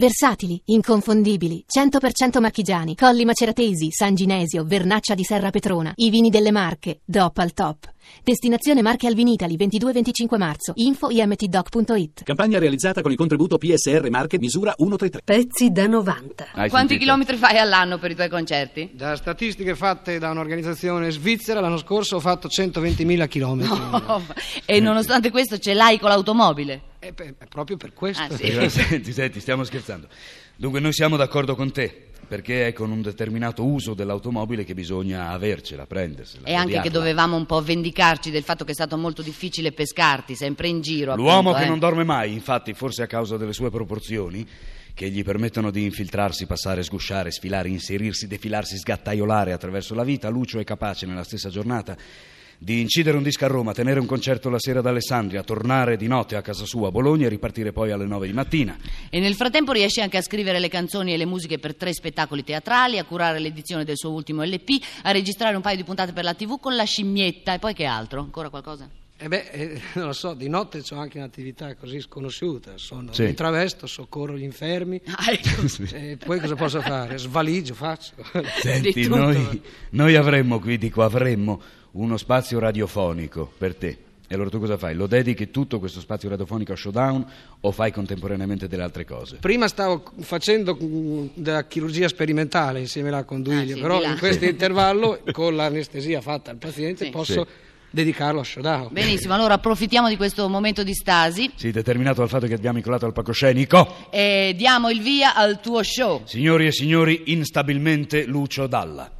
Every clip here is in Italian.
Versatili, inconfondibili, 100% marchigiani, Colli Maceratesi, San Ginesio, Vernaccia di Serra Petrona, i vini delle Marche, DOP al top. Destinazione Marche al Vinitali, 22-25 marzo, info imtdoc.it. Campagna realizzata con il contributo PSR Marche misura 133. Pezzi da 90. Hai Quanti sentito? chilometri fai all'anno per i tuoi concerti? Da statistiche fatte da un'organizzazione svizzera, l'anno scorso ho fatto 120.000 km. Oh, e nonostante questo ce l'hai con l'automobile? È, pe- è proprio per questo. Ah, sì. Eh, Senti, senti, stiamo scherzando. Dunque, noi siamo d'accordo con te. Perché è con un determinato uso dell'automobile che bisogna avercela, prendersela. E anche che dovevamo un po' vendicarci del fatto che è stato molto difficile pescarti, sempre in giro. L'uomo appunto, che eh. non dorme mai, infatti, forse a causa delle sue proporzioni, che gli permettono di infiltrarsi, passare, sgusciare, sfilare, inserirsi, defilarsi, sgattaiolare attraverso la vita, Lucio è capace nella stessa giornata di incidere un disco a Roma, tenere un concerto la sera ad Alessandria, tornare di notte a casa sua a Bologna e ripartire poi alle nove di mattina. E nel frattempo riesce anche a scrivere le canzoni e le musiche per tre spettacoli teatrali, a curare l'edizione del suo ultimo LP, a registrare un paio di puntate per la TV con la scimmietta e poi che altro? Ancora qualcosa? E beh, eh, non lo so, di notte ho anche un'attività così sconosciuta. Sono, Sì. Mi travesto, soccorro gli infermi. Ah, ecco. E poi cosa posso fare? Svaligio, faccio. Senti, noi, noi avremmo qui, dico avremmo, uno spazio radiofonico per te. E allora tu cosa fai? Lo dedichi tutto questo spazio radiofonico a Showdown o fai contemporaneamente delle altre cose? Prima stavo facendo mm, della chirurgia sperimentale insieme là con Duilio, Ah, sì, però in questo intervallo, con l'anestesia fatta al paziente, Sì. posso dedicarlo a showdown. Benissimo, allora approfittiamo di questo momento di stasi Sì, determinato dal fatto che abbiamo incolato al palcoscenico. e diamo il via al tuo show. Signori e signori, instabilmente Lucio Dalla.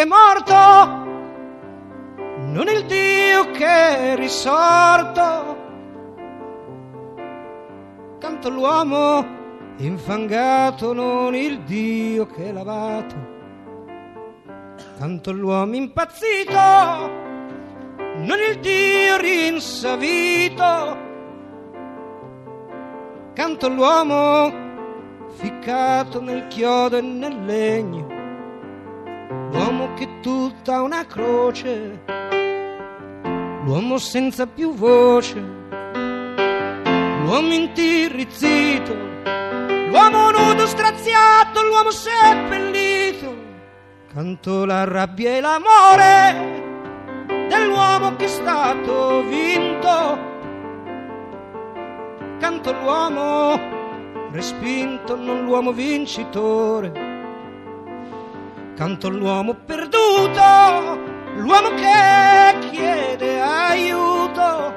Che è morto, non il Dio che è risorto. Canto all'uomo infangato, non il Dio che è lavato. Canto all'uomo impazzito, non il Dio rinsavito. Canto all'uomo ficcato nel chiodo e nel legno l'uomo che tutta una croce, l'uomo senza più voce, l'uomo intirrizzito, l'uomo nudo straziato, l'uomo seppellito, canto la rabbia e l'amore dell'uomo che è stato vinto, canto l'uomo respinto, non l'uomo vincitore canto l'uomo perduto, l'uomo che chiede aiuto,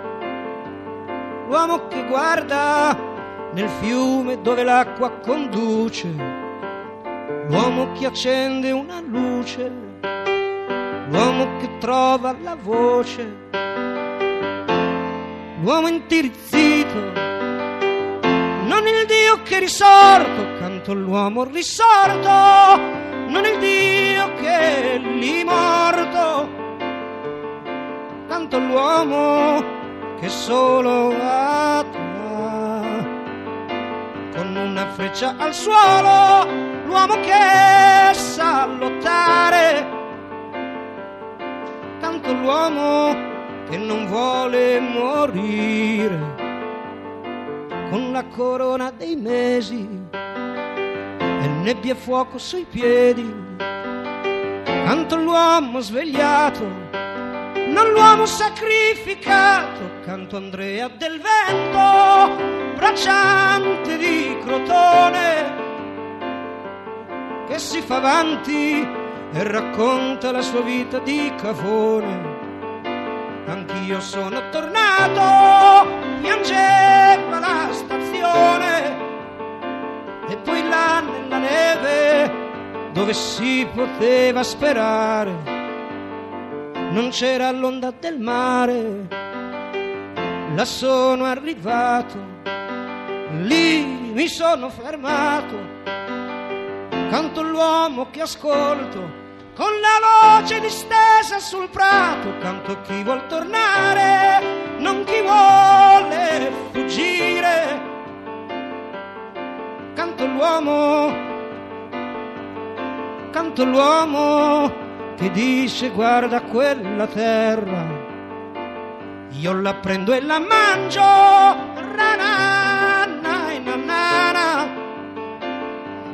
l'uomo che guarda nel fiume dove l'acqua conduce, l'uomo che accende una luce, l'uomo che trova la voce, l'uomo intirizzito, non il Dio che risorto, canto l'uomo risorto non il Dio che è lì morto, tanto l'uomo che solo attua. Con una freccia al suolo, l'uomo che sa lottare, tanto l'uomo che non vuole morire. Con la corona dei mesi e nebbia e fuoco sui piedi. Canto l'uomo svegliato, non l'uomo sacrificato. Canto Andrea del vento, bracciante di crotone, che si fa avanti e racconta la sua vita di cafone. Anch'io sono tornato, piangeva la stazione e poi là nella neve dove si poteva sperare. Non c'era l'onda del mare là sono arrivato lì mi sono fermato, canto l'uomo che ascolto, con la voce distesa sul prato, canto chi vuol tornare, non chi vuole fuggire, canto l'uomo, canto l'uomo che dice guarda quella terra io la prendo e la mangio. Rana, na, na, na, na.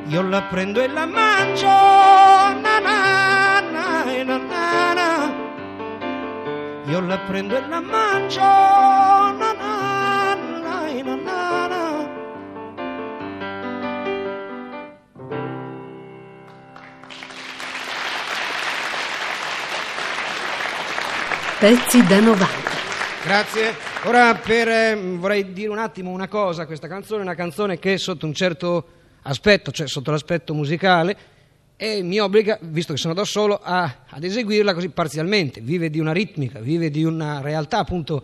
Io la prendo e la mangio. Na, na, na, na, na, na. Io la prendo e la mangio. Pezzi da 90. Grazie. Ora per, eh, vorrei dire un attimo una cosa, questa canzone è una canzone che sotto un certo aspetto, cioè sotto l'aspetto musicale, e mi obbliga, visto che sono da solo, a- ad eseguirla così parzialmente, vive di una ritmica, vive di una realtà appunto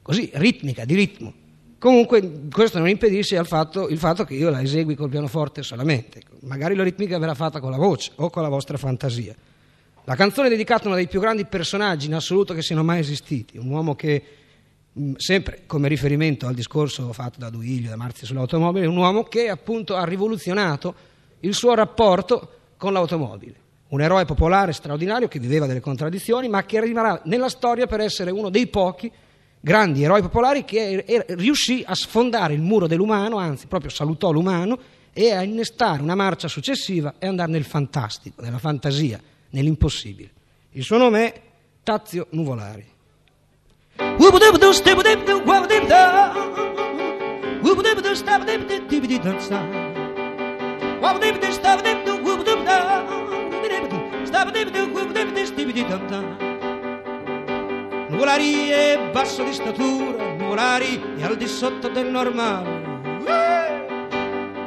così ritmica, di ritmo. Comunque questo non impedisce al fatto, il fatto che io la esegui col pianoforte solamente, magari la ritmica verrà fatta con la voce o con la vostra fantasia. La canzone è dedicata a uno dei più grandi personaggi in assoluto che siano mai esistiti, un uomo che, mh, sempre come riferimento al discorso fatto da Duilio, da Marzio sull'automobile, un uomo che appunto ha rivoluzionato il suo rapporto con l'automobile. Un eroe popolare straordinario che viveva delle contraddizioni, ma che rimarrà nella storia per essere uno dei pochi grandi eroi popolari che er- er- riuscì a sfondare il muro dell'umano, anzi proprio salutò l'umano e a innestare una marcia successiva e andare nel fantastico, nella fantasia, nell'impossibile. Il suo nome è Tazio Nuvolari. Nuvolari è basso di statura, Nuvolari è al di sotto del normale.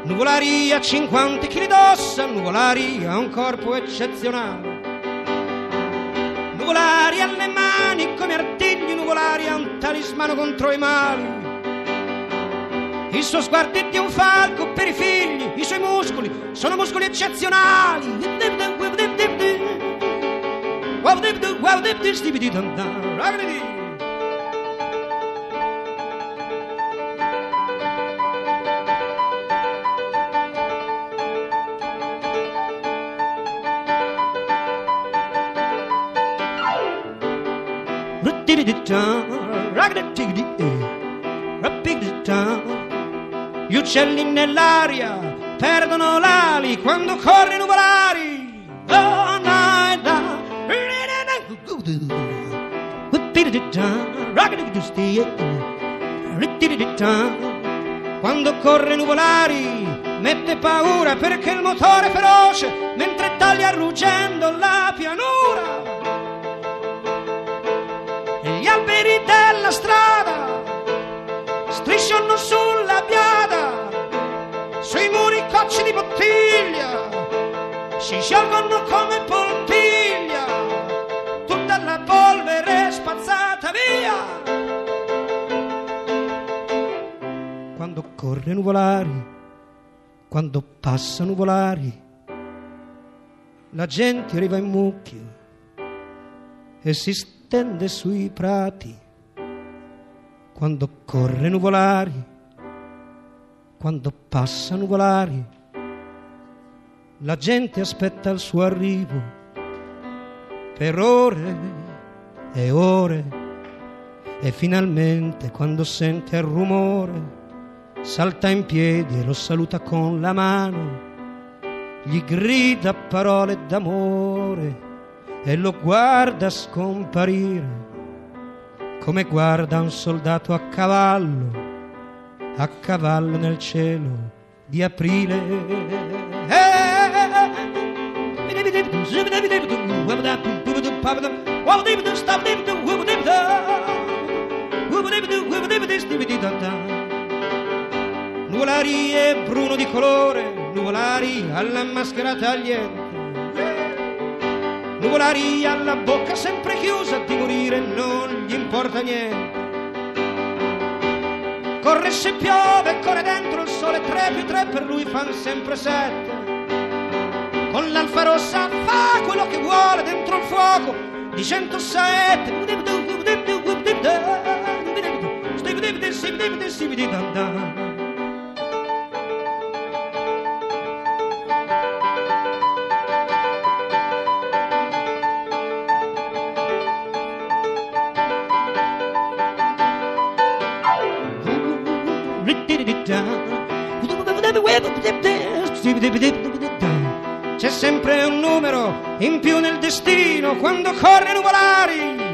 Nuvolari ha 50 kg d'ossa, Nuvolari ha un corpo eccezionale. Nuvolari ha le mani come artigli, Nuvolari ha un talismano contro i mali. Il suo sguardo è di un falco per i figli, i suoi muscoli sono muscoli eccezionali. Gli uccelli nell'aria perdono l'ali quando corre nuvolari. Oh, na, na. Quando corre nuvolari mette paura perché il motore è feroce mentre taglia ruggendo la pianura alberi della strada strisciano sulla biada, sui muri cocci di bottiglia, si sciolgono come poltiglia, tutta la polvere spazzata via. Quando corre nuvolari, quando passa nuvolari, la gente arriva in mucchio e si stende sui prati quando corre nuvolari, quando passa nuvolari, la gente aspetta il suo arrivo per ore e ore. E finalmente quando sente il rumore salta in piedi e lo saluta con la mano, gli grida parole d'amore e lo guarda scomparire come guarda un soldato a cavallo, a cavallo nel cielo di aprile. Nuvolari è bruno di colore, nuvolari alla maschera tagliente. Nuvolari alla bocca sempre chiusa di morire non gli importa niente. corre se piove, corre dentro il sole, tre più tre per lui fan sempre sette. Con l'alfa rossa fa quello che vuole dentro il fuoco di 107. C'è sempre un numero in più nel destino quando corre nuvolari.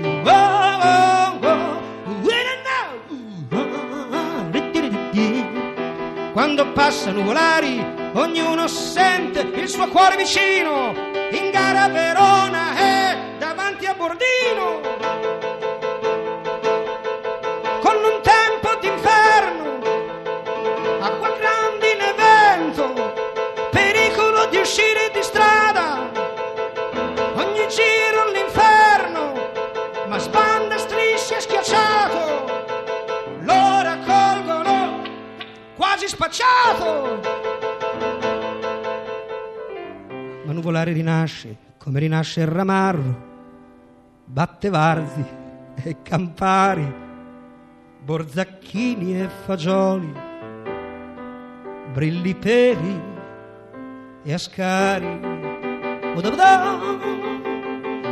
Quando passa nuvolari, ognuno sente il suo cuore vicino. In gara a Verona e davanti a Bordino. Giro all'inferno, ma sbanda strisce schiacciato, lo raccolgono quasi spacciato. Ma nuvolare rinasce, come rinasce il ramarro, batte varzi e campari, borzacchini e fagioli, brilli peri e ascari.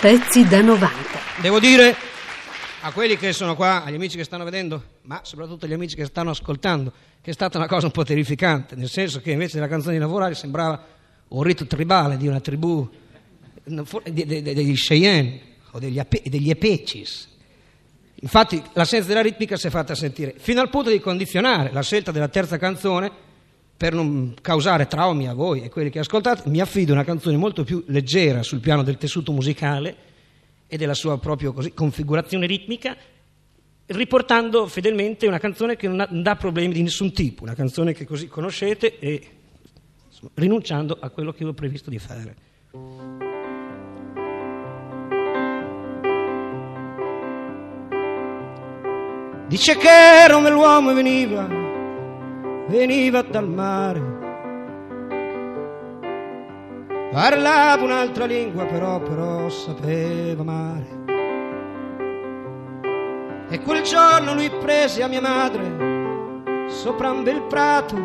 Pezzi da 90. Devo dire a quelli che sono qua, agli amici che stanno vedendo, ma soprattutto agli amici che stanno ascoltando, che è stata una cosa un po' terrificante, nel senso che invece della canzone di lavorare sembrava un rito tribale di una tribù de- de- de- degli Cheyenne o degli, Ape- degli Apaches. Infatti l'assenza della ritmica si è fatta sentire, fino al punto di condizionare la scelta della terza canzone per non causare traumi a voi e quelli che ascoltate, mi affido a una canzone molto più leggera sul piano del tessuto musicale e della sua proprio così, configurazione ritmica, riportando fedelmente una canzone che non dà problemi di nessun tipo, una canzone che così conoscete e insomma, rinunciando a quello che avevo previsto di fare. Dice che Roma l'uomo veniva, veniva dal mare. Parlava un'altra lingua, però, però sapeva amare. E quel giorno lui prese a mia madre sopra un bel prato.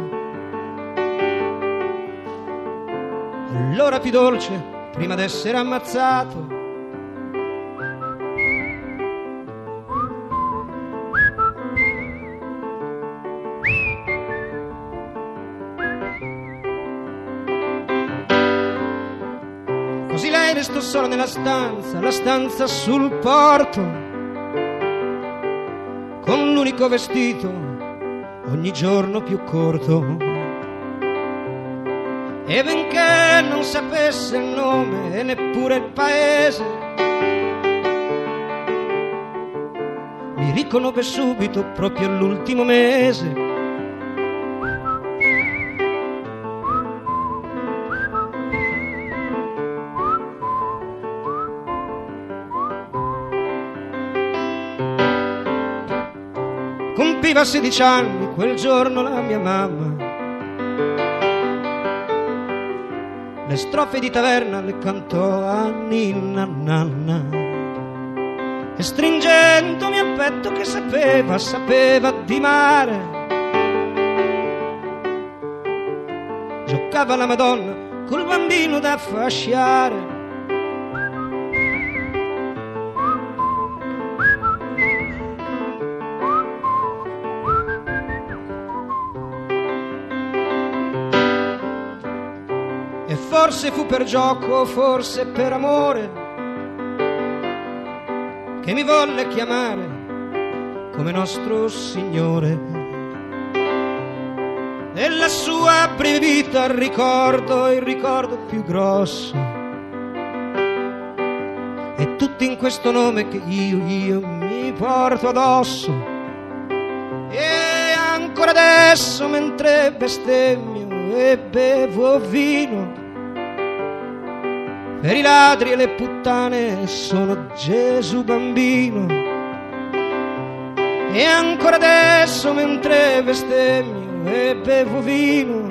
L'ora più dolce prima d'essere ammazzato. Così lei restò sola nella stanza, la stanza sul porto, con l'unico vestito ogni giorno più corto. E benché non sapesse il nome e neppure il paese, mi riconobbe subito proprio l'ultimo mese. Compiva 16 anni quel giorno la mia mamma. Le strofe di taverna le cantò a Ninna Nanna. E stringendomi al petto che sapeva, sapeva di mare. Giocava la Madonna col bambino da fasciare. Forse fu per gioco, forse per amore. che mi volle chiamare come nostro Signore. Della sua breve vita ricordo il ricordo più grosso. E tutti in questo nome che io, io mi porto addosso. E ancora adesso mentre bestemmio e bevo vino. Per i ladri e le puttane sono Gesù bambino. E ancora adesso mentre bestemmio e bevo vino.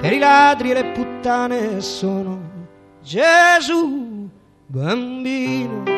Per i ladri e le puttane sono Gesù bambino.